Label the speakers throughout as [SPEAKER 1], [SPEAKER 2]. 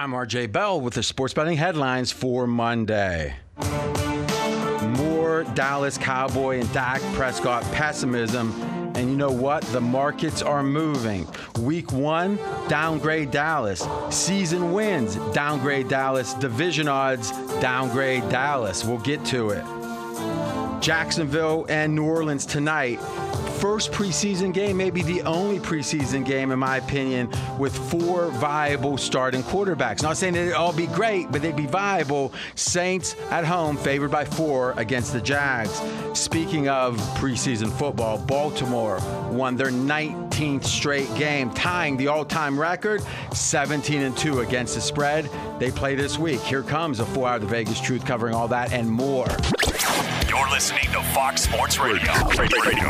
[SPEAKER 1] I'm RJ Bell with the sports betting headlines for Monday. More Dallas Cowboy and Dak Prescott pessimism. And you know what? The markets are moving. Week one, downgrade Dallas. Season wins, downgrade Dallas. Division odds, downgrade Dallas. We'll get to it. Jacksonville and New Orleans tonight first preseason game, maybe the only preseason game, in my opinion, with four viable starting quarterbacks. Not saying it'd all be great, but they'd be viable. Saints at home, favored by four against the Jags. Speaking of preseason football, Baltimore won their 19th straight game, tying the all-time record, 17 and 2 against the spread. They play this week. Here comes a four-hour of The Vegas Truth covering all that and more.
[SPEAKER 2] You're listening to Fox Sports Radio. Radio.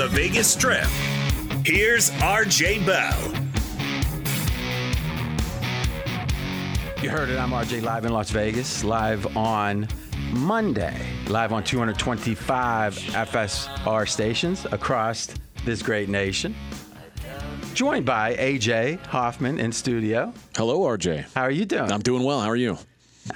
[SPEAKER 2] The Vegas Strip, here's RJ Bell.
[SPEAKER 1] You heard it. I'm RJ live in Las Vegas, live on Monday, live on 225 FSR stations across this great nation. Joined by AJ Hoffman in studio.
[SPEAKER 3] Hello, RJ.
[SPEAKER 1] How are you doing?
[SPEAKER 3] I'm doing well. How are you?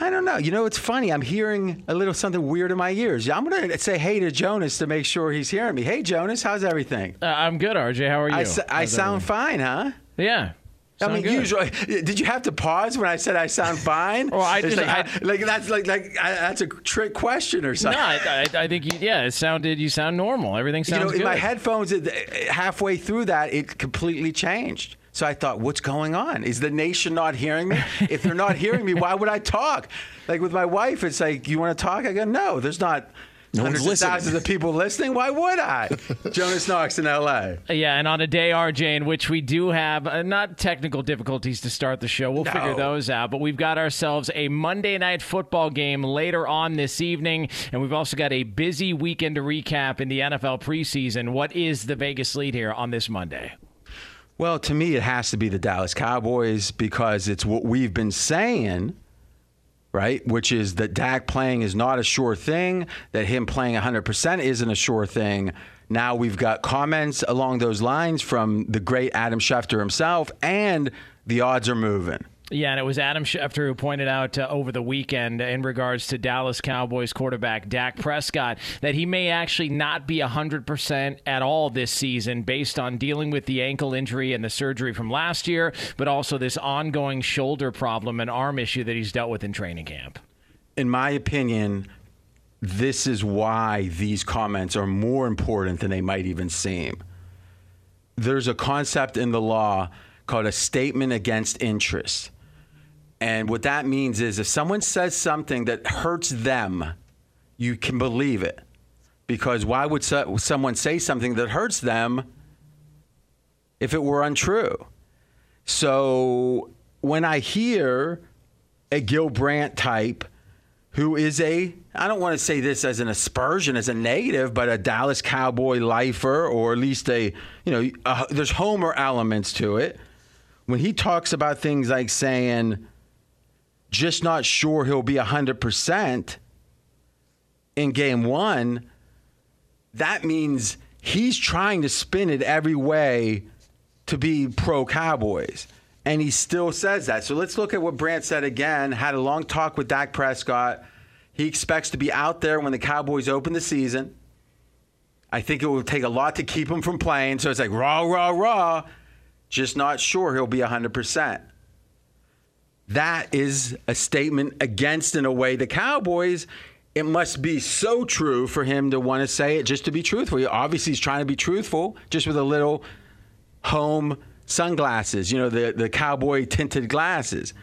[SPEAKER 1] I don't know. You know, it's funny. I'm hearing a little something weird in my ears. Yeah, I'm going to say hey to Jonas to make sure he's hearing me. Hey, Jonas, how's everything?
[SPEAKER 4] Uh, I'm good, RJ. How are you?
[SPEAKER 1] I, s- I sound
[SPEAKER 4] everything?
[SPEAKER 1] fine, huh?
[SPEAKER 4] Yeah.
[SPEAKER 1] I mean,
[SPEAKER 4] good.
[SPEAKER 1] usually, did you have to pause when I said I sound fine?
[SPEAKER 4] Well, I just-
[SPEAKER 1] like,
[SPEAKER 4] I-
[SPEAKER 1] like that's like like I, that's a trick question or
[SPEAKER 4] No,
[SPEAKER 1] something.
[SPEAKER 4] I, I, I think you. Yeah, it sounded. You sound normal. Everything sounds.
[SPEAKER 1] you know, in my headphones, it, halfway through that, it completely changed. So I thought, what's going on? Is the nation not hearing me? if they're not hearing me, why would I talk? Like with my wife, it's like, you want to talk? I go, no, there's not.
[SPEAKER 3] No one's
[SPEAKER 1] hundreds of thousands of people listening. Why would I? Jonas Knox in L.A.
[SPEAKER 4] Yeah, and on a day, RJ, in which we do have uh, not technical difficulties to start the show, we'll
[SPEAKER 1] No.
[SPEAKER 4] figure those out. But we've got ourselves a Monday night football game later on this evening, and we've also got a busy weekend to recap in the NFL preseason. What is the Vegas lead here on this Monday?
[SPEAKER 1] Well, to me, it has to be the Dallas Cowboys because it's what we've been saying, right? Which is that Dak playing is not a sure thing, that him playing 100% isn't a sure thing. Now we've got comments along those lines from the great Adam Schefter himself, and the odds are moving.
[SPEAKER 4] Yeah, and it was Adam Schefter who pointed out uh, over the weekend in regards to Dallas Cowboys quarterback Dak Prescott that he may actually not be 100% at all this season based on dealing with the ankle injury and the surgery from last year, but also this ongoing shoulder problem and arm issue that he's dealt with in training camp.
[SPEAKER 1] in my opinion, this is why these comments are more important than they might even seem. There's a concept in the law called a statement against interest. And what that means is if someone says something that hurts them, you can believe it. Because why would so- someone say something that hurts them if it were untrue? So when I hear a Gil Brandt type who is a I don't want to say this as an aspersion as a negative, but a Dallas Cowboy lifer or at least a you know a, there's Homer elements to it. When he talks about things like saying just not sure he'll be 100% in game 1, that means he's trying to spin it every way to be pro Cowboys. And he still says that. So let's look at what Brandt said again. Had a long talk with Dak Prescott. He expects to be out there when the Cowboys open the season. I think it will take a lot to keep him from playing. So it's like raw, raw, raw. Just not sure he'll be 100%. That is a statement against, in a way, the Cowboys. It must be so true for him to want to say it just to be truthful. He obviously he's trying to be truthful, just with a little home sunglasses, you know, the, the cowboy tinted glasses.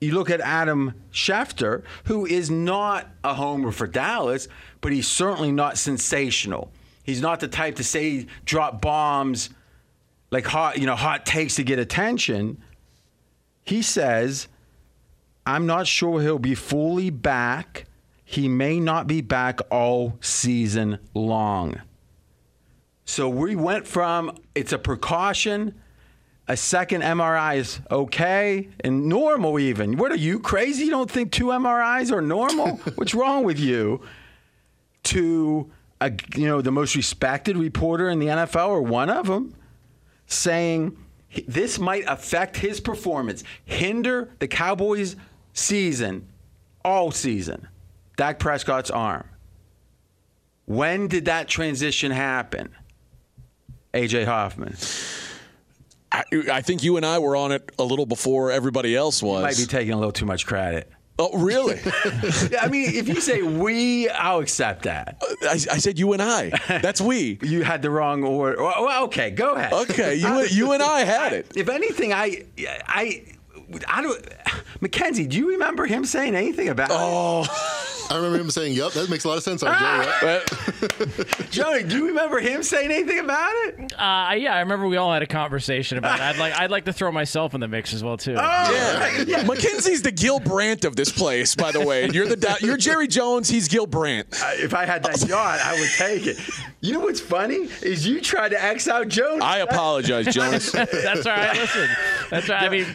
[SPEAKER 1] You look at Adam Schefter, who is not a homer for Dallas, but he's certainly not sensational. He's not the type to say drop bombs like hot, you know, hot takes to get attention. He says, "I'm not sure he'll be fully back. He may not be back all season long." So we went from it's a precaution, a second MRI is okay and normal even. What are you crazy? You don't think two MRIs are normal? What's wrong with you? To a, you know the most respected reporter in the NFL or one of them saying this might affect his performance, hinder the Cowboys' season all season. Dak Prescott's arm. When did that transition happen? AJ Hoffman.
[SPEAKER 3] I, I think you and I were on it a little before everybody else was.
[SPEAKER 1] Might be taking a little too much credit.
[SPEAKER 3] Oh, really?
[SPEAKER 1] I mean, if you say we, I'll accept that.
[SPEAKER 3] I, I said you and I. That's we.
[SPEAKER 1] You had the wrong order. Well, okay, go ahead.
[SPEAKER 3] Okay, you you and I had it.
[SPEAKER 1] If anything, I, I, I don't. Mackenzie, do you remember him saying anything about
[SPEAKER 3] Oh,
[SPEAKER 5] I remember him saying, "Yep, that makes a lot of sense." RJ,
[SPEAKER 1] Ah!
[SPEAKER 5] right?
[SPEAKER 1] it? Johnny, do you remember him saying anything about it?
[SPEAKER 4] Uh, yeah, I remember we all had a conversation about it. I'd like I'd like to throw myself in the mix as well too.
[SPEAKER 3] yeah. Mackenzie's the Gil Brandt of this place, by the way. You're the you're Jerry Jones. He's Gil Brandt.
[SPEAKER 1] Uh, If I had that yacht, I would take it. You know what's funny is you tried to X out Jones.
[SPEAKER 3] I apologize, Jonas.
[SPEAKER 4] That's all right. Listen, that's right. I mean,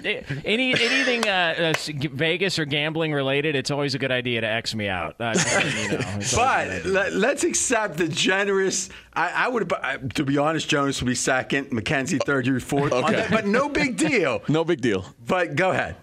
[SPEAKER 4] any anything uh, uh, s- g- Vegas or gambling related, it's always a good idea to X me out. Uh, you know, it's always a good
[SPEAKER 1] But let, let's accept the generous. I, I would, uh, to be honest, Jonas would be second, Mackenzie third, you fourth.
[SPEAKER 3] Okay.
[SPEAKER 1] that, but no big deal.
[SPEAKER 3] No big deal.
[SPEAKER 1] But go ahead.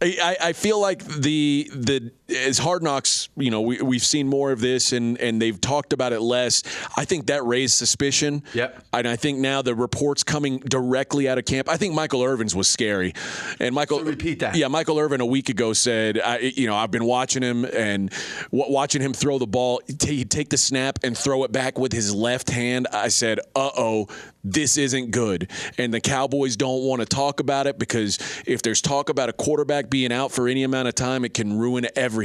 [SPEAKER 3] I, I I feel like the the as Hard Knocks, you know, we we've seen more of this and and they've talked about it less. I think that raised suspicion.
[SPEAKER 1] Yep.
[SPEAKER 3] And I think now the reports coming directly out of camp. I think Michael Irvin's was scary, and Michael
[SPEAKER 1] So repeat that.
[SPEAKER 3] Yeah, Michael Irvin a week ago said, I, you know, I've been watching him and w- watching him throw the ball. He'd take the snap and throw it back with his left hand. I said, uh oh, this isn't good. And the Cowboys don't want to talk about it because if there's talk about a quarterback being out for any amount of time, it can ruin everything.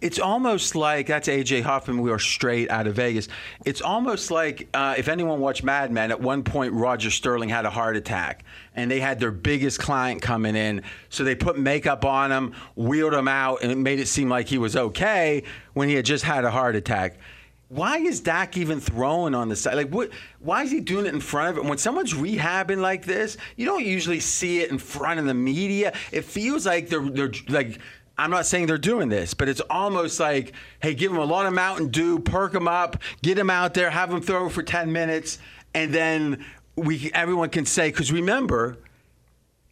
[SPEAKER 1] It's almost like that's AJ Hoffman. We are straight out of Vegas. It's almost like uh, if anyone watched Mad Men, at one point Roger Sterling had a heart attack, and they had their biggest client coming in, so they put makeup on him, wheeled him out, and it made it seem like he was okay when he had just had a heart attack. Why is Dak even throwing on the side? Like, what? Why is he doing it in front of it? When someone's rehabbing like this, you don't usually see it in front of the media. It feels like they're they're like. I'm not saying they're doing this, but it's almost like, hey, give them a lot of Mountain Dew, perk them up, get them out there, have them throw for 10 minutes, and then we everyone can say, because remember,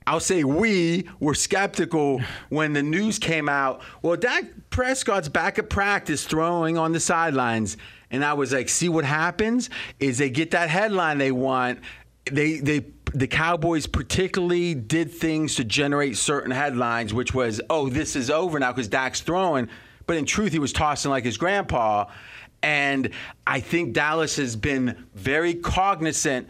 [SPEAKER 1] I'll say we were skeptical when the news came out. Well, Dak Prescott's back at practice throwing on the sidelines. And I was like, see what happens is they get that headline they want. They they the Cowboys particularly did things to generate certain headlines, which was, oh, this is over now because Dak's throwing. But in truth, he was tossing like his grandpa. And I think Dallas has been very cognizant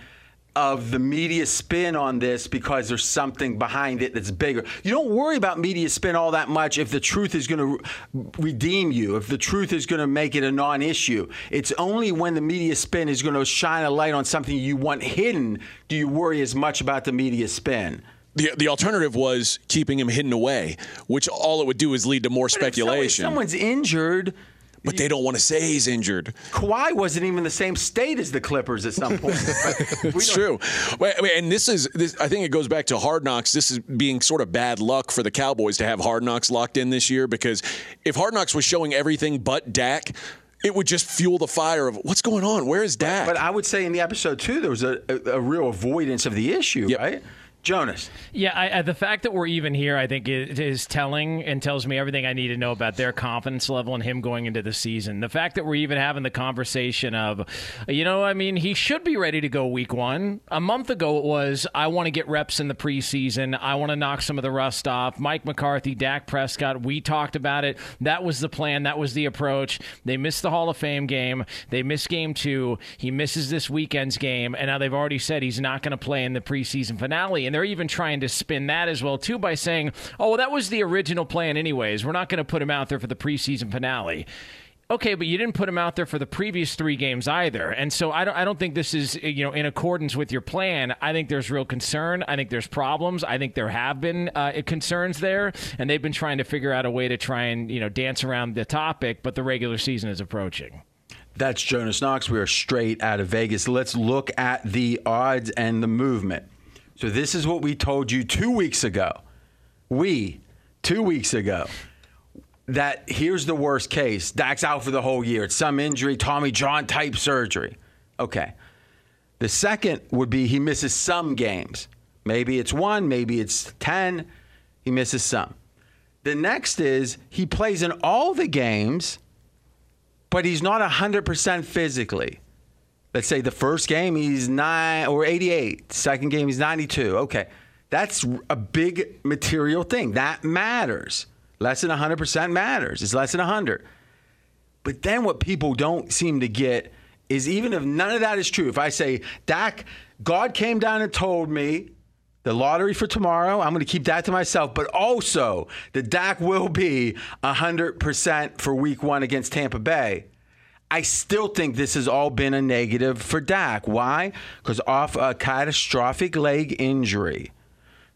[SPEAKER 1] of the media spin on this because there's something behind it that's bigger. You don't worry about media spin all that much if the truth is going to re- redeem you, if the truth is going to make it a non issue. It's only when the media spin is going to shine a light on something you want hidden do you worry as much about the media spin.
[SPEAKER 3] The, the alternative was keeping him hidden away, which all it would do is lead to more
[SPEAKER 1] But if
[SPEAKER 3] speculation.
[SPEAKER 1] someone's injured.
[SPEAKER 3] But they don't want to say he's injured.
[SPEAKER 1] Kawhi wasn't even the same state as the Clippers at some point.
[SPEAKER 3] It's true. And this is this. I think it goes back to Hard Knocks. This is being sort of bad luck for the Cowboys to have Hard Knocks locked in this year because if Hard Knocks was showing everything but Dak, it would just fuel the fire of what's going on. Where is Dak?
[SPEAKER 1] But I would say in the episode two, there was a, a, a real avoidance of the issue,
[SPEAKER 3] Yep.
[SPEAKER 1] right? Jonas.
[SPEAKER 4] Yeah, I, I, the fact that we're even here, I think, is, is telling and tells me everything I need to know about their confidence level and him going into the season. The fact that we're even having the conversation of, you know, I mean, he should be ready to go week one. A month ago, it was, I want to get reps in the preseason. I want to knock some of the rust off. Mike McCarthy, Dak Prescott, we talked about it. That was the plan. That was the approach. They missed the Hall of Fame game. They missed game two. He misses this weekend's game. And now they've already said he's not going to play in the preseason finale. And they're even trying to spin that as well too by saying, "Oh, well, that was the original plan anyways. We're not going to put him out there for the preseason finale." Okay, but you didn't put him out there for the previous three games either, and so I don't. I don't think this is you know in accordance with your plan. I think there's real concern. I think there's problems. I think there have been uh, concerns there, and they've been trying to figure out a way to try and you know dance around the topic. But the regular season is approaching.
[SPEAKER 1] That's Jonas Knox. We are straight out of Vegas. Let's look at the odds and the movement. So this is what we told you two weeks ago. We two weeks ago that here's the worst case. Dak's out for the whole year. It's some injury, Tommy John type surgery. Okay. The second would be he misses some games. Maybe it's one, maybe it's 10. He misses some. The next is he plays in all the games, but he's not 100% physically. Let's say the first game he's 9 or 88, second game he's 92. Okay. That's a big material thing. That matters. Less than 100% matters. It's less than 100. But then what people don't seem to get is even if none of that is true, if I say, Dak, God came down and told me the lottery for tomorrow, I'm going to keep that to myself, but also the Dak will be 100% for week one against Tampa Bay. I still think this has all been a negative for Dak. Why? Because off a catastrophic leg injury,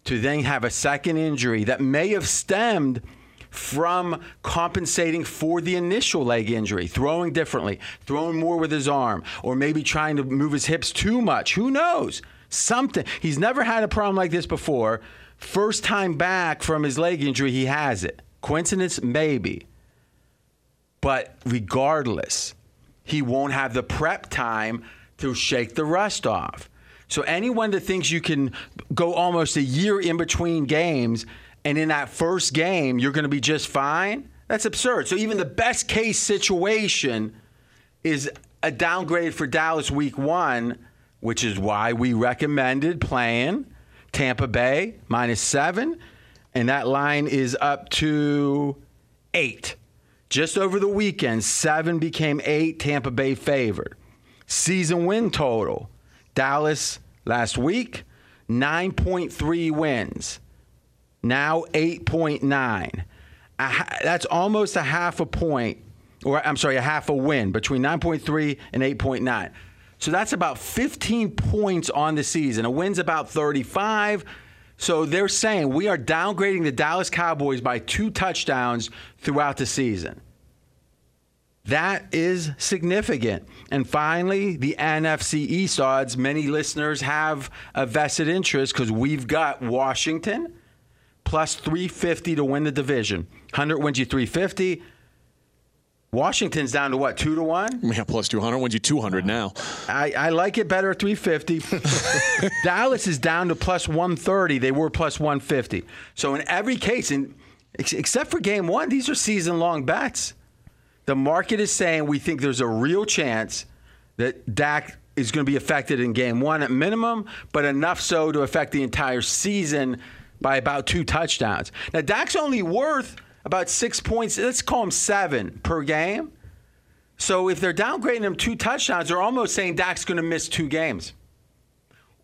[SPEAKER 1] to then have a second injury that may have stemmed from compensating for the initial leg injury, throwing differently, throwing more with his arm, or maybe trying to move his hips too much. Who knows? Something. He's never had a problem like this before. First time back from his leg injury, he has it. Coincidence? Maybe. But regardless, he won't have the prep time to shake the rust off. So anyone that thinks you can go almost a year in between games and in that first game you're going to be just fine, that's absurd. So even the best case situation is a downgrade for Dallas week 1, which is why we recommended playing Tampa Bay minus 7 and that line is up to 8. Just over the weekend, 7 became 8 Tampa Bay favored. Season win total Dallas last week, 9.3 wins. Now 8.9. That's almost a half a point, or I'm sorry, a half a win between 9.3 and 8.9. So that's about 15 points on the season. A win's about 35. So they're saying we are downgrading the Dallas Cowboys by two touchdowns throughout the season. That is significant. And finally, the NFC East odds. Many listeners have a vested interest because we've got Washington plus 350 to win the division. 100 wins you 350. Washington's down to what, two to one?
[SPEAKER 3] Yeah, plus 200 wins you 200 now.
[SPEAKER 1] I, I like it better at 350. Dallas is down to plus 130. They were plus 150. So in every case, in, except for game one, these are season long bets. The market is saying we think there's a real chance that Dak is going to be affected in game one at minimum, but enough so to affect the entire season by about two touchdowns. Now, Dak's only worth about six points. Let's call him seven per game. So if they're downgrading him two touchdowns, they're almost saying Dak's going to miss two games.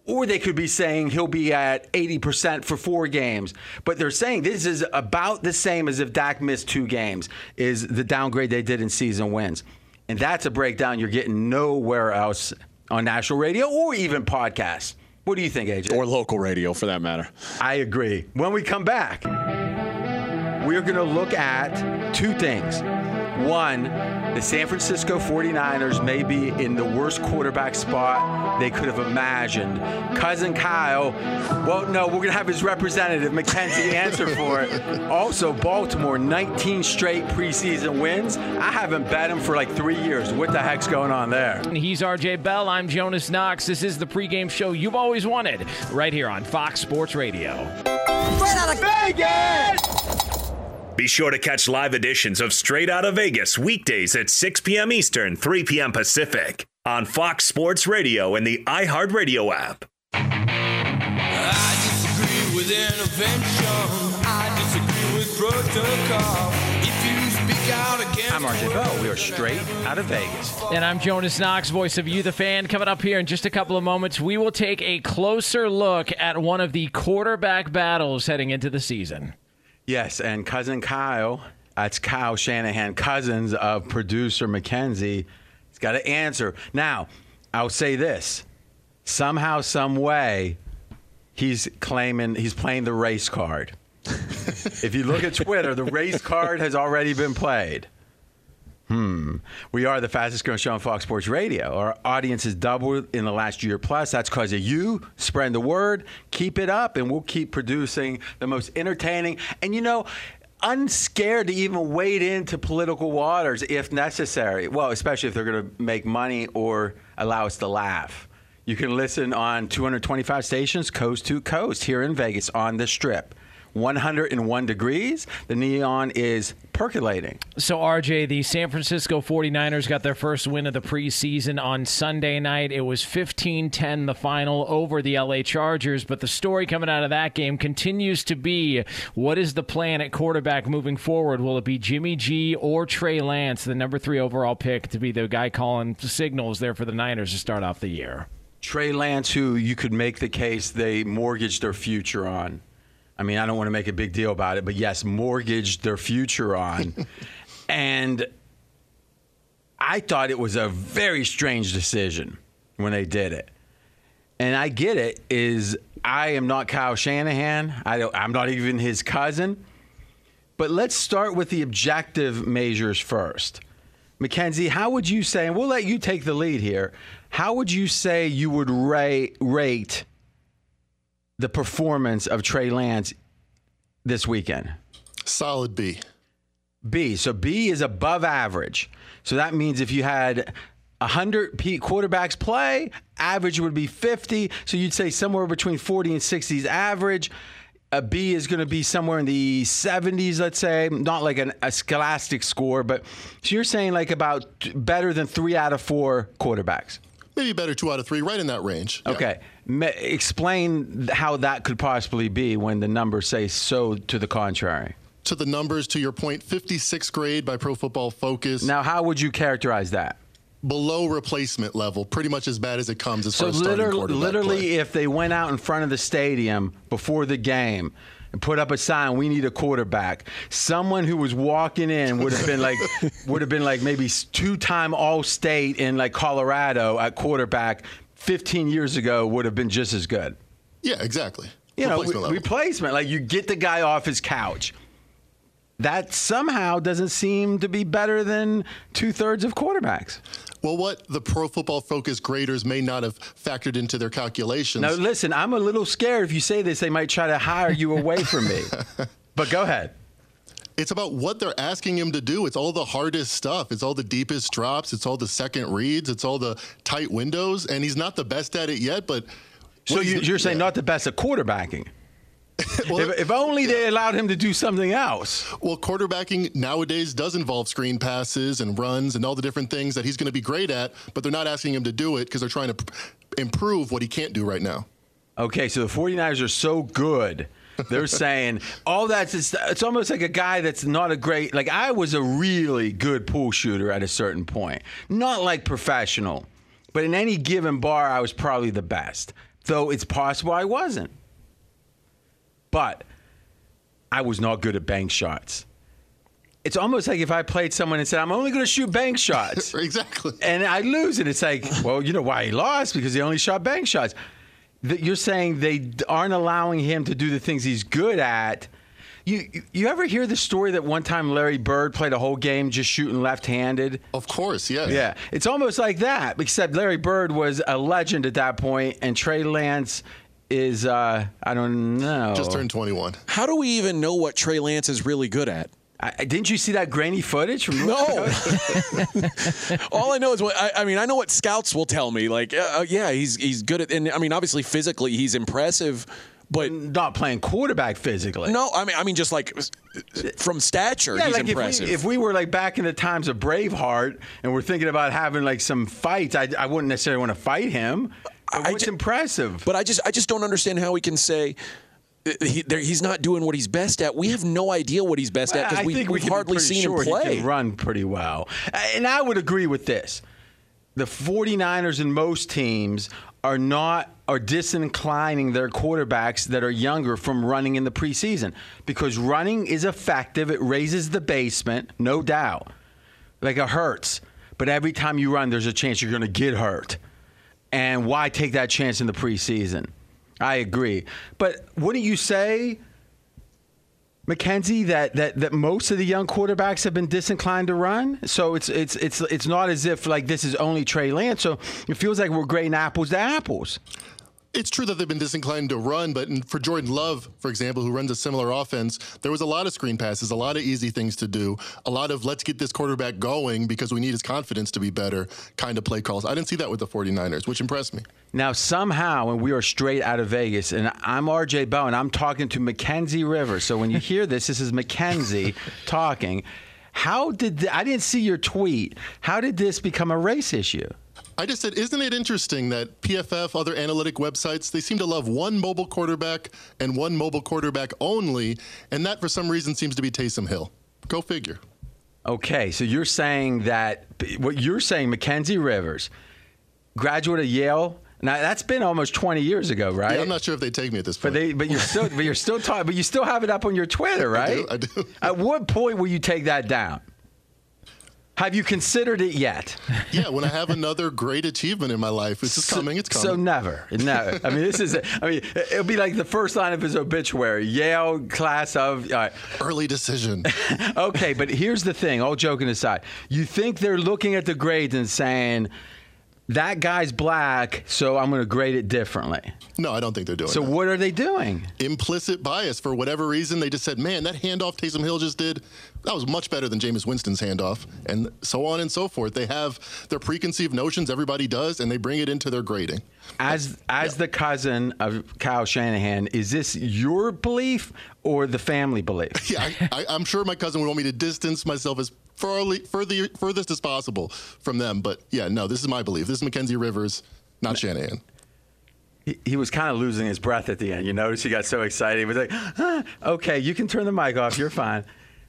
[SPEAKER 1] Or they could be saying he'll be at 80% for four games. But they're saying this is about the same as if Dak missed two games, is the downgrade they did in season wins. And that's a breakdown you're getting nowhere else on national radio or even podcasts. What do you think, AJ?
[SPEAKER 3] Or local radio for that matter.
[SPEAKER 1] I agree. When we come back, we're going to look at two things. One, the San Francisco 49ers may be in the worst quarterback spot they could have imagined. Cousin Kyle, well, no, we're going to have his representative, Mackenzie, answer for it. Also, Baltimore, 19 straight preseason wins. I haven't bet him for like three years. What the heck's going on there?
[SPEAKER 4] He's RJ Bell. I'm Jonas Knox. This is the pregame show you've always wanted, right here on Fox Sports Radio.
[SPEAKER 6] Straight out of Vegas!
[SPEAKER 2] Be sure to catch live editions of Straight Out of Vegas weekdays at 6 p.m. Eastern, 3 p.m. Pacific on Fox Sports Radio and the iHeartRadio app.
[SPEAKER 7] I disagree with intervention. I disagree with protocol. If you speak out against
[SPEAKER 1] I'm RJ Bell. We are straight out of Vegas.
[SPEAKER 4] And I'm Jonas Knox, voice of You, the fan. Coming up here in just a couple of moments, we will take a closer look at one of the quarterback battles heading into the season.
[SPEAKER 1] Yes, and cousin Kyle That's Kyle Shanahan, cousins of producer Mackenzie. He's got to answer. Now, I'll say this somehow, some way, he's claiming he's playing the race card. if you look at Twitter, the race card has already been played. Hmm. We are the fastest growing show on Fox Sports Radio. Our audience has doubled in the last year plus. That's because of you spreading the word. Keep it up, and we'll keep producing the most entertaining. And you know, unscared to even wade into political waters if necessary. Well, especially if they're going to make money or allow us to laugh. You can listen on 225 stations, coast to coast, here in Vegas on the Strip. 101 degrees. The neon is percolating.
[SPEAKER 4] So, RJ, the San Francisco 49ers got their first win of the preseason on Sunday night. It was 15 10, the final over the LA Chargers. But the story coming out of that game continues to be what is the plan at quarterback moving forward? Will it be Jimmy G or Trey Lance, the number three overall pick, to be the guy calling signals there for the Niners to start off the year?
[SPEAKER 1] Trey Lance, who you could make the case they mortgaged their future on. I mean, I don't want to make a big deal about it, but yes, mortgaged their future on. and I thought it was a very strange decision when they did it. And I get it is I am not Kyle Shanahan. I don't, I'm not even his cousin. But let's start with the objective measures first. Mackenzie, how would you say, and we'll let you take the lead here, how would you say you would rate, rate the performance of Trey Lance this weekend?
[SPEAKER 5] Solid B.
[SPEAKER 1] B. So B is above average. So that means if you had 100 quarterbacks play, average would be 50. So you'd say somewhere between 40 and 60 is average. A B is going to be somewhere in the 70s, let's say, not like an, a scholastic score, but so you're saying like about better than three out of four quarterbacks.
[SPEAKER 5] Maybe better two out of three, right in that range.
[SPEAKER 1] Okay. Explain how that could possibly be when the numbers say so to the contrary.
[SPEAKER 5] To the numbers, to your point, 56th grade by Pro Football Focus.
[SPEAKER 1] Now, how would you characterize that?
[SPEAKER 5] below replacement level, pretty much as bad as it comes as
[SPEAKER 1] so
[SPEAKER 5] far as starting
[SPEAKER 1] literally,
[SPEAKER 5] quarterback
[SPEAKER 1] literally
[SPEAKER 5] play.
[SPEAKER 1] if they went out in front of the stadium before the game and put up a sign, "We need a quarterback," someone who was walking in would have been like, would have been like maybe two-time All-State in like Colorado at quarterback. 15 years ago would have been just as good.
[SPEAKER 5] Yeah, exactly.
[SPEAKER 1] You know,
[SPEAKER 5] replacement,
[SPEAKER 1] re- replacement. Like you get the guy off his couch. That somehow doesn't seem to be better than two thirds of quarterbacks.
[SPEAKER 5] Well, what the Pro Football Focus graders may not have factored into their calculations.
[SPEAKER 1] Now, listen, I'm a little scared if you say this, they might try to hire you away from me. but go ahead.
[SPEAKER 5] It's about what they're asking him to do. It's all the hardest stuff. It's all the deepest drops. It's all the second reads. It's all the tight windows. And he's not the best at it yet, but.
[SPEAKER 1] So you, you're saying
[SPEAKER 5] yeah.
[SPEAKER 1] not the best at quarterbacking.
[SPEAKER 5] Well,
[SPEAKER 1] if, if only they allowed him to do something else.
[SPEAKER 5] Well, quarterbacking nowadays does involve screen passes and runs and all the different things that he's going to be great at, but they're not asking him to do it because they're trying to improve what he can't do right now.
[SPEAKER 1] Okay, so the 49ers are so good. They're saying all that's it's, it's almost like a guy that's not a great like I was a really good pool shooter at a certain point. Not like professional, but in any given bar I was probably the best. Though it's possible I wasn't. But I was not good at bank shots. It's almost like if I played someone and said, I'm only going to shoot bank shots.
[SPEAKER 5] Exactly.
[SPEAKER 1] and I lose it. It's like, well, you know why he lost? Because he only shot bank shots. That You're saying they aren't allowing him to do the things he's good at. You you ever hear the story that one time Larry Bird played a whole game just shooting left-handed?
[SPEAKER 5] Of course, yes.
[SPEAKER 1] Yeah, it's almost like that. Except Larry Bird was a legend at that point, and Trey Lance is uh, I don't know.
[SPEAKER 5] Just turned 21.
[SPEAKER 3] How do we even know what Trey Lance is really good at?
[SPEAKER 1] I, didn't you see that grainy footage from?
[SPEAKER 3] No. All I know is what I, I mean. I know what scouts will tell me. Like, uh, uh, yeah, he's he's good at, and I mean, obviously physically he's impressive, but
[SPEAKER 1] not playing quarterback physically.
[SPEAKER 3] no, I mean, I mean, just like from stature,
[SPEAKER 1] Yeah,
[SPEAKER 3] he's
[SPEAKER 1] like if
[SPEAKER 3] impressive.
[SPEAKER 1] we, if we were like back in the times of Braveheart and we're thinking about having like some fights, I, I wouldn't necessarily want to fight him. But
[SPEAKER 3] I
[SPEAKER 1] what's
[SPEAKER 3] ju-
[SPEAKER 1] impressive?
[SPEAKER 3] but I just I just don't understand how we can say. Uh, He, he's not doing what he's best at. We have no idea what he's best at because we,
[SPEAKER 1] think we
[SPEAKER 3] hardly seen
[SPEAKER 1] sure
[SPEAKER 3] him
[SPEAKER 1] He
[SPEAKER 3] play.
[SPEAKER 1] can run pretty well. And I would agree with this. The 49ers and most teams are not are disinclining their quarterbacks that are younger from running in the preseason because running is effective. It raises the basement, no doubt. Like it hurts, but every time you run, there's a chance you're going to get hurt. And why take that chance in the preseason? I agree. But wouldn't you say, Mackenzie, that, that, that most of the young quarterbacks have been disinclined to run? So it's it's it's it's not as if like this is only Trey Lance. So it feels like we're grading apples to apples.
[SPEAKER 5] It's true that they've been disinclined to run, but for Jordan Love, for example, who runs a similar offense, there was a lot of screen passes, a lot of easy things to do, a lot of let's get this quarterback going because we need his confidence to be better kind of play calls. I didn't see that with the 49ers, which impressed me.
[SPEAKER 1] Now, somehow, when we are straight out of Vegas, and I'm RJ Bell, and I'm talking to Mackenzie Rivers. So when you hear this, this is Mackenzie talking. How did I didn't see your tweet? How did this become a race issue?
[SPEAKER 5] I just said, isn't it interesting that PFF, other analytic websites, they seem to love one mobile quarterback and one mobile quarterback only, and that for some reason seems to be Taysom Hill. Go figure.
[SPEAKER 1] Okay, so you're saying that what you're saying, Mackenzie Rivers, graduate of Yale. Now that's been almost 20 years ago, right?
[SPEAKER 5] Yeah, I'm not sure if they take me at this
[SPEAKER 1] But
[SPEAKER 5] point.
[SPEAKER 1] they, but you're still, but you're still talking, but you still have it up on your Twitter, right?
[SPEAKER 5] I do, I do.
[SPEAKER 1] At what point will you take that down? Have you considered it yet?
[SPEAKER 5] yeah, when I have another great achievement in my life, it's just coming. It's coming.
[SPEAKER 1] So never, never. I mean, this is. I mean, it'll be like the first line of his obituary: Yale class of. All right.
[SPEAKER 5] Early decision.
[SPEAKER 1] Okay, but here's the thing. All joking aside, you think they're looking at the grades and saying that guy's black, so I'm going to grade it differently.
[SPEAKER 5] No, I don't think they're doing it.
[SPEAKER 1] So
[SPEAKER 5] that.
[SPEAKER 1] what are they doing?
[SPEAKER 5] Implicit bias for whatever reason. They just said, man, that handoff Taysom Hill just did, that was much better than Jameis Winston's handoff, and so on and so forth. They have their preconceived notions, everybody does, and they bring it into their grading.
[SPEAKER 1] As as the cousin of Kyle Shanahan, is this your belief or the family belief?
[SPEAKER 5] Yeah, I, I, I'm sure my cousin would want me to distance myself as farly, further, furthest as possible from them. But yeah, no, this is my belief. This is Mackenzie Rivers, not Shanahan.
[SPEAKER 1] He, he was kind of losing his breath at the end. You notice he got so excited. He was like, "Ah, "Okay, you can turn the mic off. You're fine."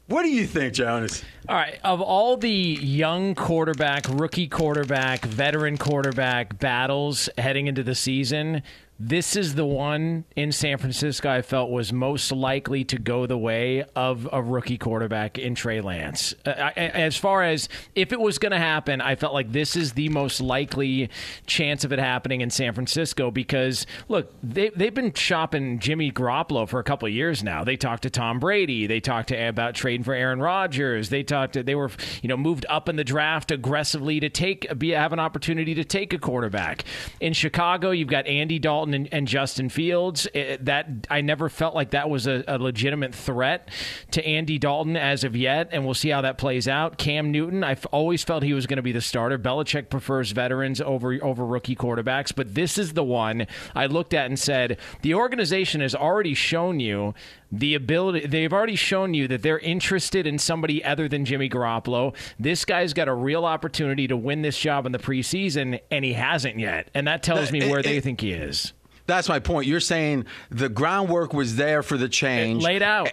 [SPEAKER 1] What do you think, Jonas?
[SPEAKER 4] All right. Of all the young quarterback, rookie quarterback, veteran quarterback battles heading into the season, this is the one in San Francisco I felt was most likely to go the way of a rookie quarterback in Trey Lance. Uh, I, as far as if it was going to happen, I felt like this is the most likely chance of it happening in San Francisco because, look, they, they've been shopping Jimmy Garoppolo for a couple years now. They talked to Tom Brady. They talked to, about trading for Aaron Rodgers. They talked to, they were, you know, moved up in the draft aggressively to take, be, have an opportunity to take a quarterback. In Chicago, you've got Andy Dalton and, and Justin Fields. It, that I never felt like that was a, a legitimate threat to Andy Dalton as of yet, and we'll see how that plays out. Cam Newton, I've always felt he was going to be the starter. Belichick prefers veterans over over rookie quarterbacks, but this is the one I looked at and said the organization has already shown you the ability they've already shown you that they're interested in somebody other than Jimmy Garoppolo. This guy's got a real opportunity to win this job in the preseason and he hasn't yet. And that tells me
[SPEAKER 1] It-
[SPEAKER 4] where
[SPEAKER 1] it-
[SPEAKER 4] they think he is.
[SPEAKER 1] That's my point. You're saying the groundwork was there for the change,
[SPEAKER 4] laid out.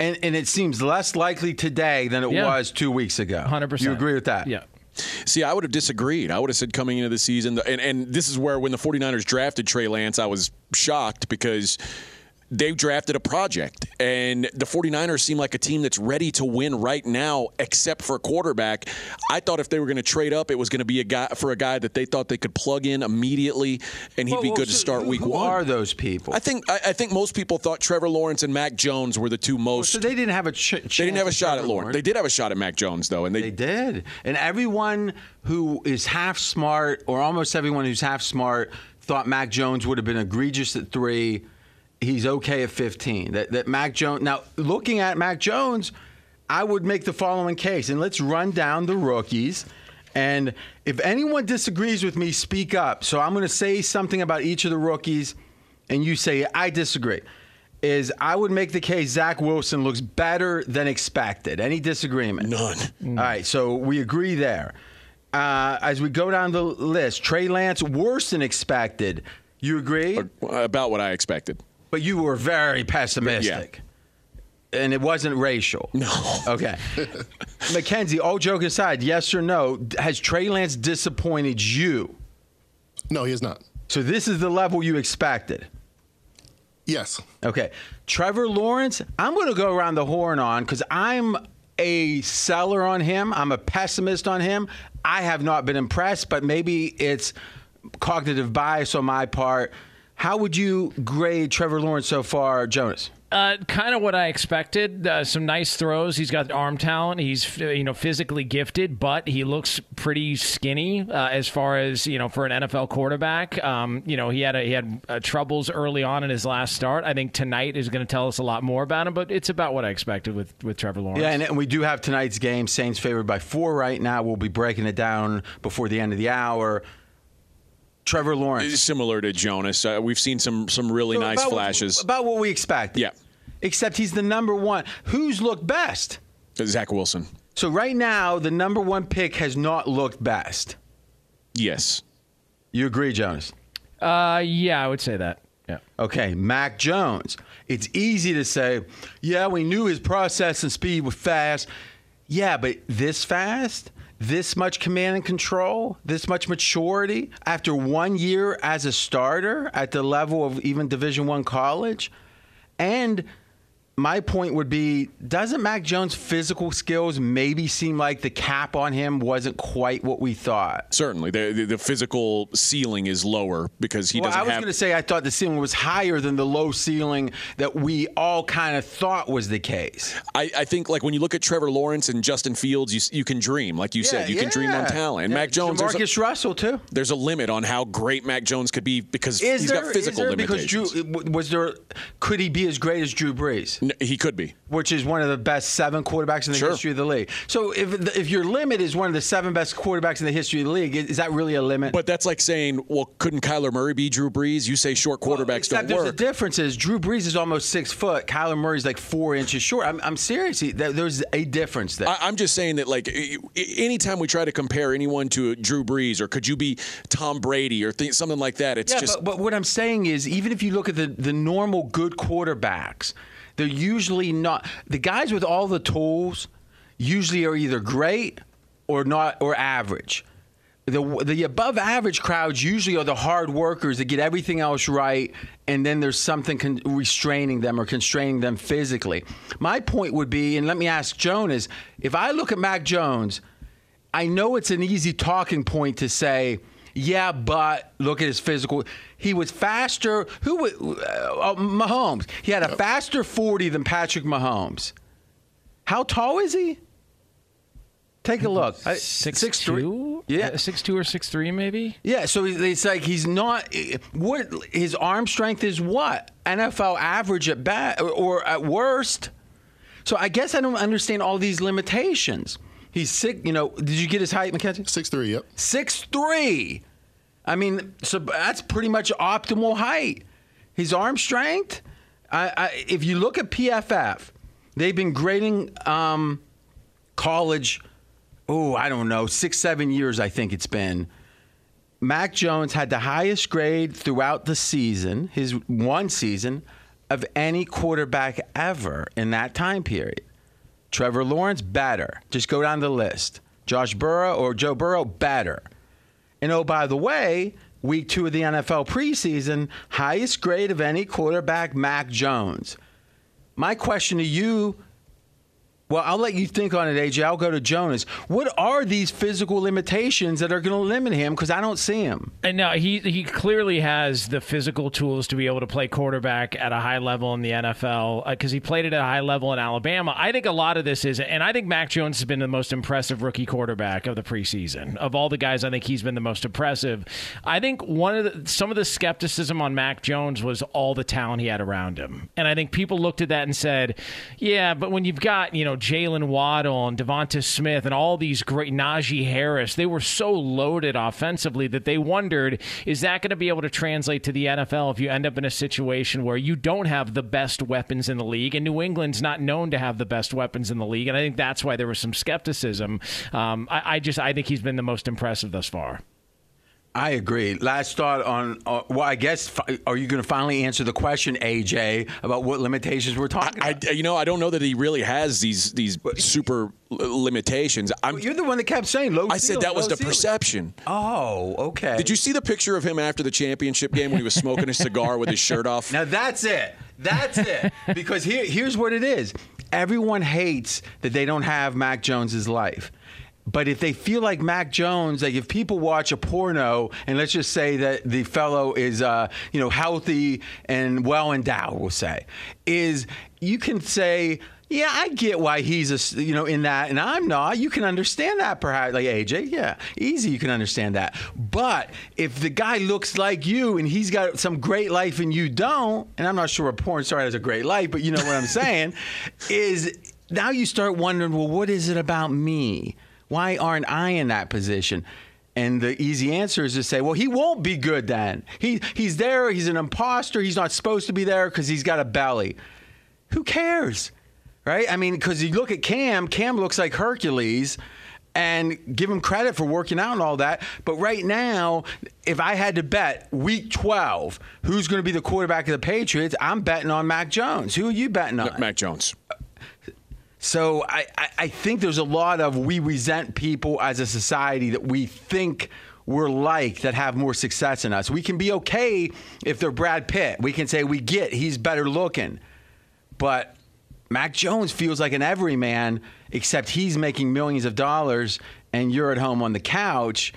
[SPEAKER 1] and and it seems less likely today than it
[SPEAKER 4] Yeah.
[SPEAKER 1] was two weeks ago.
[SPEAKER 4] 100%.
[SPEAKER 1] You agree with that?
[SPEAKER 4] Yeah.
[SPEAKER 3] See, I would have disagreed. I would have said coming into the season, and, and this is where when the 49ers drafted Trey Lance, I was shocked because they drafted a project. And the 49ers seem like a team that's ready to win right now, except for a quarterback. I thought if they were going to trade up, it was going to be a guy for a guy that they thought they could plug in immediately, and he'd be
[SPEAKER 1] Well,
[SPEAKER 3] good to start
[SPEAKER 1] who-
[SPEAKER 3] week
[SPEAKER 1] who
[SPEAKER 3] one.
[SPEAKER 1] are those people?
[SPEAKER 3] I think I, I think most people thought Trevor Lawrence and Mac Jones were the two most.
[SPEAKER 1] so they didn't have a ch-
[SPEAKER 3] they didn't have a shot at
[SPEAKER 1] Trevor
[SPEAKER 3] Lawrence. They did have a shot at Mac Jones though, and they,
[SPEAKER 1] They did. And everyone who is half smart, or almost everyone who's half smart, thought Mac Jones would have been egregious at three. He's okay at 15. That, that Mac Jones. Now, looking at Mac Jones, I would make the following case, and let's run down the rookies. And if anyone disagrees with me, speak up. So I'm going to say something about each of the rookies, and you say, I disagree. Is I would make the case Zach Wilson looks better than expected. Any disagreement?
[SPEAKER 3] None.
[SPEAKER 1] All right, so we agree there. Uh, as we go down the list, Trey Lance worse than expected. You agree?
[SPEAKER 3] about what I expected.
[SPEAKER 1] But you were very pessimistic. And it wasn't racial.
[SPEAKER 3] No.
[SPEAKER 1] Okay. Mackenzie, all joke aside, yes or no, has Trey Lance disappointed you?
[SPEAKER 5] No, he is not.
[SPEAKER 1] So this is the level you expected.
[SPEAKER 5] Yes.
[SPEAKER 1] Okay. Trevor Lawrence, I'm going to go around the horn on because I'm a seller on him. I'm a pessimist on him. I have not been impressed, but maybe it's cognitive bias on my part. How would you grade Trevor Lawrence so far, Jonas?
[SPEAKER 4] Uh, kind of what I expected. Uh, some nice throws. He's got arm talent. He's you know physically gifted, but he looks pretty skinny uh, as far as you know for an NFL quarterback. Um, you know he had a, he had uh, troubles early on in his last start. I think tonight is going to tell us a lot more about him, but it's about what I expected with with Trevor Lawrence.
[SPEAKER 1] Yeah, and, and we do have tonight's game. Saints favored by four right now. We'll be breaking it down before the end of the hour. Trevor Lawrence.
[SPEAKER 3] Similar to Jonas, uh, we've seen some some really
[SPEAKER 1] So
[SPEAKER 3] nice
[SPEAKER 1] about-
[SPEAKER 3] flashes.
[SPEAKER 1] About what we expect.
[SPEAKER 3] Yeah.
[SPEAKER 1] Except he's the number one. Who's looked best?
[SPEAKER 3] Zach Wilson,
[SPEAKER 1] So right now, the number one pick has not looked best.
[SPEAKER 3] yes.
[SPEAKER 1] You agree, Jonas?
[SPEAKER 4] Uh, yeah, I would say that. Yeah.
[SPEAKER 1] Okay, Mac Jones. It's easy to say, yeah, we knew his process and speed was fast. Yeah, but this fast? This much command and control? This much maturity after one year as a starter at the level of even Division One college? And my point would be doesn't Mac Jones' physical skills maybe seem like the cap on him wasn't quite what we thought?
[SPEAKER 3] Certainly, the, the the physical ceiling is lower because he
[SPEAKER 1] well,
[SPEAKER 3] doesn't
[SPEAKER 1] I was
[SPEAKER 3] have.
[SPEAKER 1] going to say I thought the ceiling was higher than the low ceiling that we all kind of thought was the case.
[SPEAKER 3] I, I think like when you look at Trevor Lawrence and Justin Fields, you you can dream, like you said, you can dream on talent. And
[SPEAKER 1] Yeah,
[SPEAKER 3] Mac Jones,
[SPEAKER 1] Marcus Russell too.
[SPEAKER 3] there's a limit on how great Mac Jones could be because
[SPEAKER 1] Is
[SPEAKER 3] he's
[SPEAKER 1] there,
[SPEAKER 3] got physical
[SPEAKER 1] is there because. Drew was there? Could he be as great as Drew Brees?
[SPEAKER 3] He could be.
[SPEAKER 1] which is one of the best seven quarterbacks in the
[SPEAKER 3] Sure.
[SPEAKER 1] history of the league. So if if your limit is one of the seven best quarterbacks in the history of the league, is that really a limit?
[SPEAKER 3] But that's like saying, well, couldn't Kyler Murray be Drew Brees? You say short quarterbacks
[SPEAKER 1] Except
[SPEAKER 3] don't
[SPEAKER 1] there's
[SPEAKER 3] work.
[SPEAKER 1] difference. Is Drew Brees is almost six foot. Kyler Murray's like four inches short. I'm, I'm serious. There's a difference there.
[SPEAKER 3] I, I'm just saying that, like, anytime we try to compare anyone to Drew Brees or could you be Tom Brady or th- something like that, it's
[SPEAKER 1] yeah,
[SPEAKER 3] just
[SPEAKER 1] but, but what I'm saying is, even if you look at the, the normal good quarterbacks, they're usually not the guys with all the tools. Usually are either great or not or average. The the above average crowds usually are the hard workers that get everything else right, and then there's something con- restraining them or constraining them physically. My point would be, and let me ask Jonas, if I look at Mac Jones, I know it's an easy talking point to say, yeah, but look at his physical. He was faster. Who? wa- Uh, Mahomes. He had a faster 40 than Patrick Mahomes. How tall is he? Take a look.
[SPEAKER 4] Six,
[SPEAKER 1] three-
[SPEAKER 4] two?
[SPEAKER 1] Yeah.
[SPEAKER 4] Uh, six two or six three maybe.
[SPEAKER 1] Yeah, so it's like he's not. What his arm strength is? What NFL average at best or at worst? So I guess I don't understand all these limitations. He's sick. You know, did you get his height, Mackenzie?
[SPEAKER 5] Six three. Yep.
[SPEAKER 1] Six three. I mean, so that's pretty much optimal height. His arm strength. I, I, if you look at PFF, they've been grading um, college. Oh, I don't know, six seven years. I think it's been. Mac Jones had the highest grade throughout the season, his one season, of any quarterback ever in that time period. Trevor Lawrence, batter. Just go down the list. Josh Burrow or Joe Burrow, batter. And oh, by the way, week two of the NFL preseason, highest grade of any quarterback, Mac Jones. My question to you well, I'll let you think on it, AJ. I'll go to Jonas. What are these physical limitations that are going to limit him? Because I don't see him.
[SPEAKER 4] And no, he he clearly has the physical tools to be able to play quarterback at a high level in the NFL because uh, he played it at a high level in Alabama. I think a lot of this is, and I think Mac Jones has been the most impressive rookie quarterback of the preseason. Of all the guys, I think he's been the most impressive. I think one of the, some of the skepticism on Mac Jones was all the talent he had around him, and I think people looked at that and said, "Yeah, but when you've got you know Jaylen Waddle and DeVonta Smith and all these great Najee Harris, they were so loaded offensively that they wondered, is that going to be able to translate to the NFL if you end up in a situation where you don't have the best weapons in the league? And New England's not known to have the best weapons in the league, and I think that's why there was some skepticism. Um, I, I just I think he's been the most impressive thus far.
[SPEAKER 1] I agree. Last thought on, uh, well, I guess, fi- are you going to finally answer the question, AJ, about what limitations we're talking
[SPEAKER 3] I,
[SPEAKER 1] about?
[SPEAKER 3] you know, I don't know that he really has these these super limitations. I'm,
[SPEAKER 1] You're the one that kept saying low
[SPEAKER 3] I said that was the
[SPEAKER 1] ceiling.
[SPEAKER 3] perception.
[SPEAKER 1] Oh, okay.
[SPEAKER 3] Did you see the picture of him after the championship game when he was smoking a cigar with his shirt off?
[SPEAKER 1] Now that's it. That's it. because here, here's what it is. Everyone hates that they don't have Mac Jones's life. But if they feel like Mac Jones, like if people watch a porno and let's just say that the fellow is, uh, you know, healthy and well endowed, we'll say, is you can say, yeah, I get why he's a, you know, in that, and I'm not. You can understand that, perhaps, like AJ. Yeah, easy. You can understand that. But if the guy looks like you and he's got some great life and you don't, and I'm not sure a porn star has a great life, but you know what I'm saying, is now you start wondering, well, what is it about me? Why aren't I in that position? And the easy answer is to say, well, he won't be good then. He he's there. He's an imposter. He's not supposed to be there because he's got a belly. Who cares? Right? I mean, because you look at Cam, Cam looks like Hercules and give him credit for working out and all that. But right now, if I had to bet week 12 who's going to be the quarterback of the Patriots, I'm betting on Mac Jones. Who are you betting on?
[SPEAKER 3] Mac Jones.
[SPEAKER 1] So I, I, I think there's a lot of we resent people as a society that we think we're like that have more success than us. We can be okay if they're Brad Pitt. We can say we get he's better looking. But Mac Jones feels like an everyman, except he's making millions of dollars and you're at home on the couch.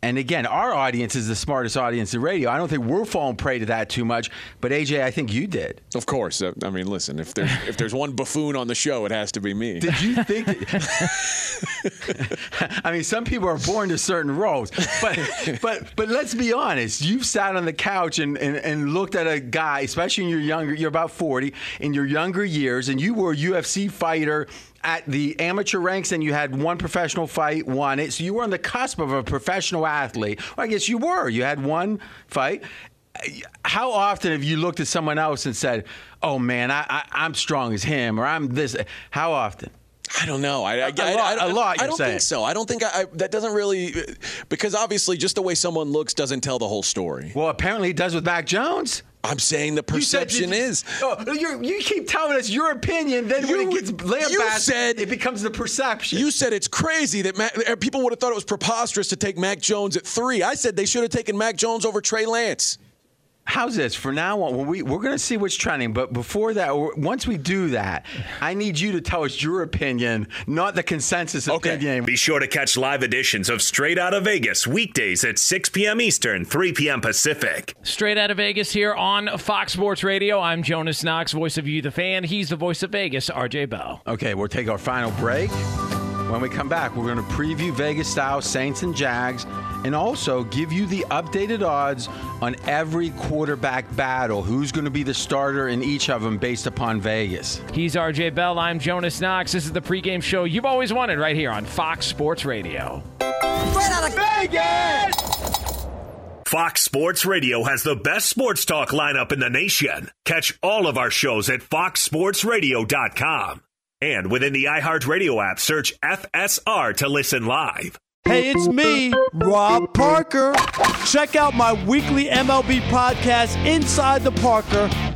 [SPEAKER 1] And again, our audience is the smartest audience in radio. I don't think we're falling prey to that too much. But AJ, I think you did.
[SPEAKER 3] Of course. Uh, I mean, listen, if there's if there's one buffoon on the show, it has to be me.
[SPEAKER 1] Did you think? I mean, some people are born to certain roles, but but but let's be honest. You've sat on the couch and, and, and looked at a guy, especially in your younger. You're about forty in your younger years, and you were a UFC fighter at the amateur ranks, and you had one professional fight, won it. So you were on the cusp of a professional athlete. Well, I guess you were. You had one fight. How often have you looked at someone else and said, "Oh man, I, I, I'm strong as him," or "I'm this"? How often?
[SPEAKER 3] I don't know. I, I,
[SPEAKER 1] A
[SPEAKER 3] I-
[SPEAKER 1] lot-
[SPEAKER 3] I don't-
[SPEAKER 1] a lot,
[SPEAKER 3] I don't
[SPEAKER 1] saying.
[SPEAKER 3] think so. I don't think I, I, that doesn't really because obviously just the way someone looks doesn't tell the whole story.
[SPEAKER 1] Well, apparently it does with Mac Jones.
[SPEAKER 3] I'm saying the
[SPEAKER 1] You
[SPEAKER 3] perception is.
[SPEAKER 1] Oh, you you keep telling us your opinion. Then when
[SPEAKER 3] You-
[SPEAKER 1] it gets lambasted,
[SPEAKER 3] you said-
[SPEAKER 1] it becomes the perception.
[SPEAKER 3] You said it's crazy that Mac, people would have thought it was preposterous to take Mac Jones at three. I said they should have taken Mac Jones over Trey Lance.
[SPEAKER 1] How's this? For now on, when we we're going to see what's trending, but before that, once we do that, I need you to tell us your opinion, not the consensus
[SPEAKER 3] Okay.
[SPEAKER 1] opinion.
[SPEAKER 2] Be sure to catch live editions of Straight out of Vegas weekdays at 6 p.m. Eastern, 3 p.m. Pacific.
[SPEAKER 4] Straight out of Vegas here on Fox Sports Radio. I'm Jonas Knox, voice of you, the fan. He's the voice of Vegas, RJ Bell.
[SPEAKER 1] Okay, we'll take our final break. When we come back, we're going to preview Vegas style Saints and Jags and also give you the updated odds on every quarterback battle. Who's going to be the starter in each of them based upon Vegas?
[SPEAKER 4] He's RJ Bell. I'm Jonas Knox. This is the pregame show you've always wanted right here on Fox Sports Radio.
[SPEAKER 6] Straight out of Vegas!
[SPEAKER 2] Fox Sports Radio has the best sports talk lineup in the nation. Catch all of our shows at foxsportsradio.com. And within the iHeartRadio app, search FSR to listen live.
[SPEAKER 8] Hey, it's me, Rob Parker. Check out my weekly MLB podcast, Inside the Parker,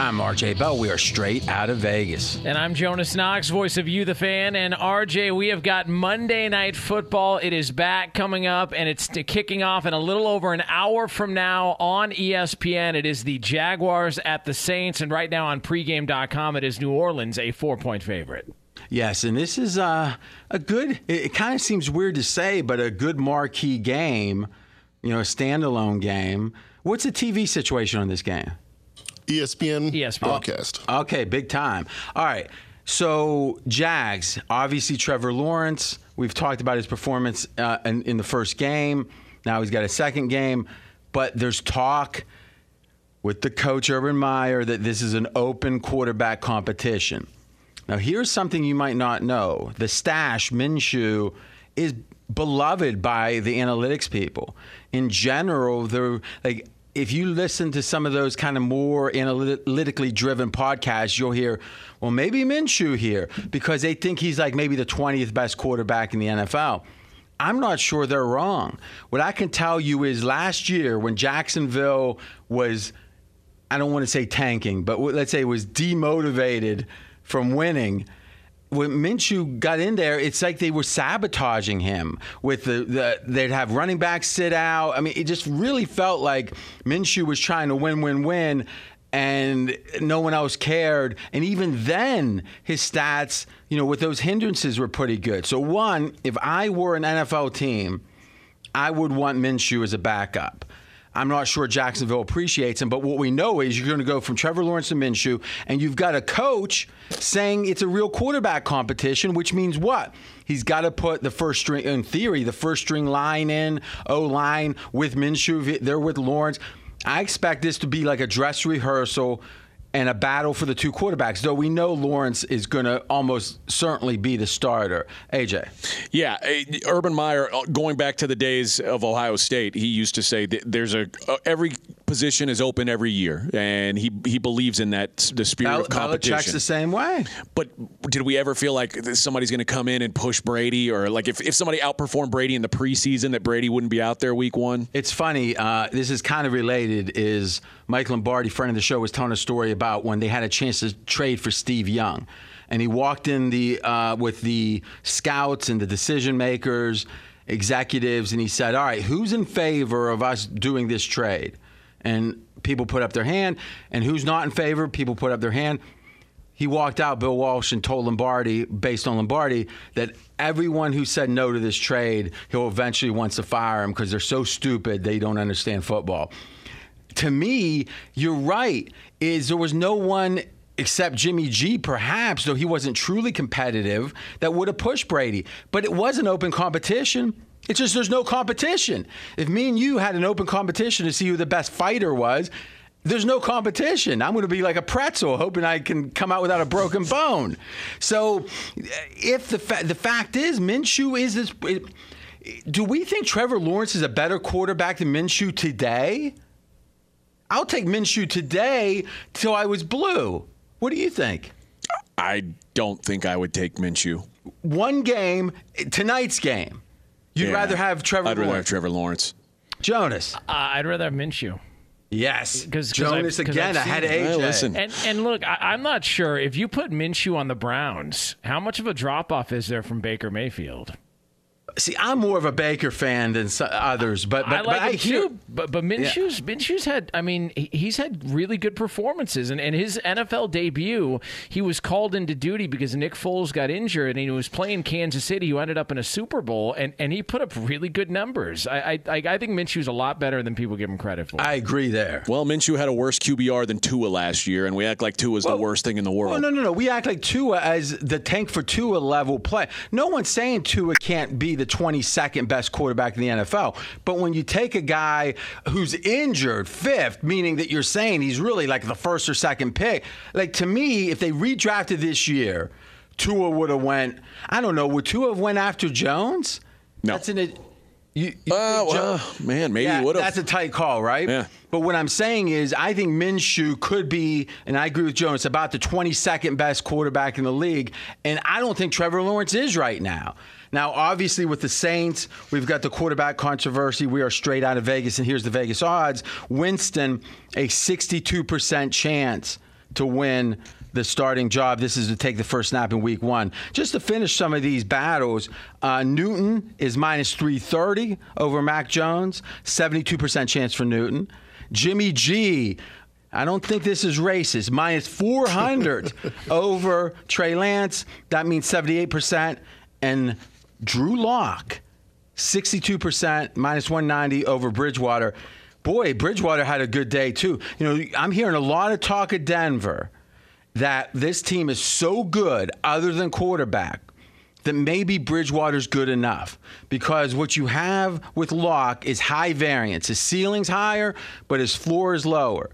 [SPEAKER 1] I'm RJ Bell. We are straight out of Vegas.
[SPEAKER 4] And I'm Jonas Knox, voice of you, the fan. And RJ, we have got Monday Night Football. It is back coming up, and it's kicking off in a little over an hour from now on ESPN. It is the Jaguars at the Saints. And right now on pregame.com, it is New Orleans, a four point favorite.
[SPEAKER 1] Yes, and this is uh, a good, it, it kind of seems weird to say, but a good marquee game, you know, a standalone game. What's the TV situation on this game?
[SPEAKER 5] ESPN,
[SPEAKER 4] ESPN.
[SPEAKER 5] broadcast.
[SPEAKER 1] Okay, big time. All right. So, Jags, obviously Trevor Lawrence. We've talked about his performance uh, in, in the first game. Now he's got a second game. But there's talk with the coach, Urban Meyer, that this is an open quarterback competition. Now, here's something you might not know the stash, Minshew, is beloved by the analytics people. In general, they're like, if you listen to some of those kind of more analytically driven podcasts, you'll hear, well, maybe Minshew here because they think he's like maybe the 20th best quarterback in the NFL. I'm not sure they're wrong. What I can tell you is last year when Jacksonville was, I don't want to say tanking, but let's say was demotivated from winning when Minshew got in there, it's like they were sabotaging him with the, the they'd have running backs sit out. I mean, it just really felt like Minshew was trying to win, win, win, and no one else cared. And even then, his stats, you know, with those hindrances were pretty good. So one, if I were an NFL team, I would want Minshew as a backup. I'm not sure Jacksonville appreciates him, but what we know is you're going to go from Trevor Lawrence to Minshew, and you've got a coach saying it's a real quarterback competition, which means what? He's got to put the first string, in theory, the first string line in, O line with Minshew. They're with Lawrence. I expect this to be like a dress rehearsal and a battle for the two quarterbacks, though we know Lawrence is going to almost certainly be the starter. AJ.
[SPEAKER 3] Yeah, Urban Meyer, uh, going back to the days of Ohio State, he used to say there's a uh, every position is open every year, and he he believes in that the spirit Bel- of competition.
[SPEAKER 1] Belichick's the same way.
[SPEAKER 3] But did we ever feel like somebody's going to come in and push Brady, or like if, if somebody outperformed Brady in the preseason, that Brady wouldn't be out there week one?
[SPEAKER 1] It's funny. Uh, this is kind of related. Is Mike Lombardi, friend of the show, was telling a story about when they had a chance to trade for Steve Young, and he walked in the uh, with the scouts and the decision makers executives and he said, All right, who's in favor of us doing this trade? And people put up their hand. And who's not in favor? People put up their hand. He walked out, Bill Walsh, and told Lombardi, based on Lombardi, that everyone who said no to this trade, he'll eventually wants to fire him because they're so stupid they don't understand football. To me, you're right. Is there was no one except Jimmy G, perhaps, though he wasn't truly competitive, that would have pushed Brady. But it was an open competition. It's just there's no competition. If me and you had an open competition to see who the best fighter was, there's no competition. I'm going to be like a pretzel, hoping I can come out without a broken bone. So, if the fa- the fact is, Minshew is this. Do we think Trevor Lawrence is a better quarterback than Minshew today? I'll take Minshew today till I was blue. What do you think?
[SPEAKER 3] I don't think I would take Minshew.
[SPEAKER 1] One game, tonight's game. You'd yeah, rather have Trevor.
[SPEAKER 3] I'd
[SPEAKER 1] rather
[SPEAKER 3] Lawrence. have Trevor Lawrence.
[SPEAKER 1] Jonas.
[SPEAKER 4] Uh, I'd rather have Minshew.
[SPEAKER 1] Yes, because Jonas I've, again I've ahead of AJ.
[SPEAKER 3] listen.
[SPEAKER 4] And, and look, I, am not sure if you put Minshew on the Browns, how much of a drop off is there from Baker Mayfield?
[SPEAKER 1] See, I'm more of a Baker fan than others, but but
[SPEAKER 4] I like
[SPEAKER 1] but I
[SPEAKER 4] hear, too. But but Minshew's yeah. Minshew's had, I mean, he's had really good performances, and in his NFL debut, he was called into duty because Nick Foles got injured, and he was playing Kansas City, who ended up in a Super Bowl, and, and he put up really good numbers. I I, I think Minshew's a lot better than people give him credit for.
[SPEAKER 1] I agree there.
[SPEAKER 3] Well, Minshew had a worse QBR than Tua last year, and we act like Tua is well, the worst thing in the world.
[SPEAKER 1] Well, no, no, no. We act like Tua as the tank for Tua level play. No one's saying Tua can't be the 22nd best quarterback in the NFL. But when you take a guy who's injured, fifth, meaning that you're saying he's really like the first or second pick, like to me, if they redrafted this year, Tua would have went. I don't know. Would Tua have went after Jones?
[SPEAKER 3] No.
[SPEAKER 1] That's an. You,
[SPEAKER 3] you uh, well, man, maybe
[SPEAKER 1] yeah,
[SPEAKER 3] would have.
[SPEAKER 1] That's a tight call, right?
[SPEAKER 3] Yeah.
[SPEAKER 1] But what I'm saying is, I think Minshew could be, and I agree with Jones, about the 22nd best quarterback in the league. And I don't think Trevor Lawrence is right now. Now, obviously, with the Saints, we've got the quarterback controversy. We are straight out of Vegas, and here's the Vegas odds Winston, a 62% chance to win the starting job. This is to take the first snap in week one. Just to finish some of these battles, uh, Newton is minus 330 over Mac Jones, 72% chance for Newton. Jimmy G, I don't think this is racist, minus 400 over Trey Lance. That means 78%. And Drew Lock, 62%, minus 190 over Bridgewater. Boy, Bridgewater had a good day too. You know, I'm hearing a lot of talk at Denver. that this team is so good, other than quarterback, that maybe Bridgewater's good enough. Because what you have with Lock is high variance. His ceiling's higher, but his floor is lower.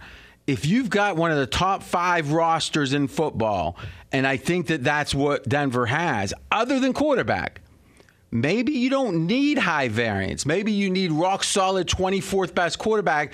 [SPEAKER 1] If you've got one of the top five rosters in football, and I think that that's what Denver has, other than quarterback, maybe you don't need high variance. Maybe you need rock solid 24th best quarterback,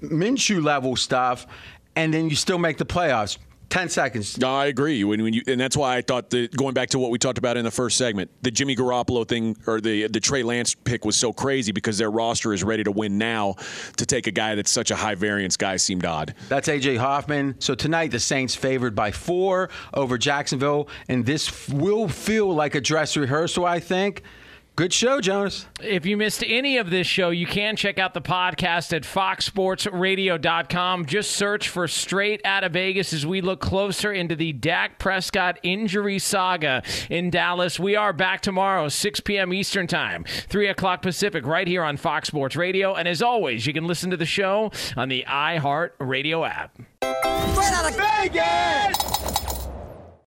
[SPEAKER 1] Minshew level stuff, and then you still make the playoffs. 10 seconds.
[SPEAKER 3] I agree. When, when you, and that's why I thought that going back to what we talked about in the first segment, the Jimmy Garoppolo thing or the the Trey Lance pick was so crazy because their roster is ready to win now. To take a guy that's such a high variance guy seemed odd.
[SPEAKER 1] That's AJ Hoffman. So tonight the Saints favored by four over Jacksonville, and this will feel like a dress rehearsal. I think. Good show, Jonas.
[SPEAKER 4] If you missed any of this show, you can check out the podcast at foxsportsradio.com. Just search for Straight Out of Vegas as we look closer into the Dak Prescott injury saga in Dallas. We are back tomorrow, 6 p.m. Eastern Time, 3 o'clock Pacific, right here on Fox Sports Radio. And as always, you can listen to the show on the iHeart Radio app.
[SPEAKER 6] Straight out of Vegas!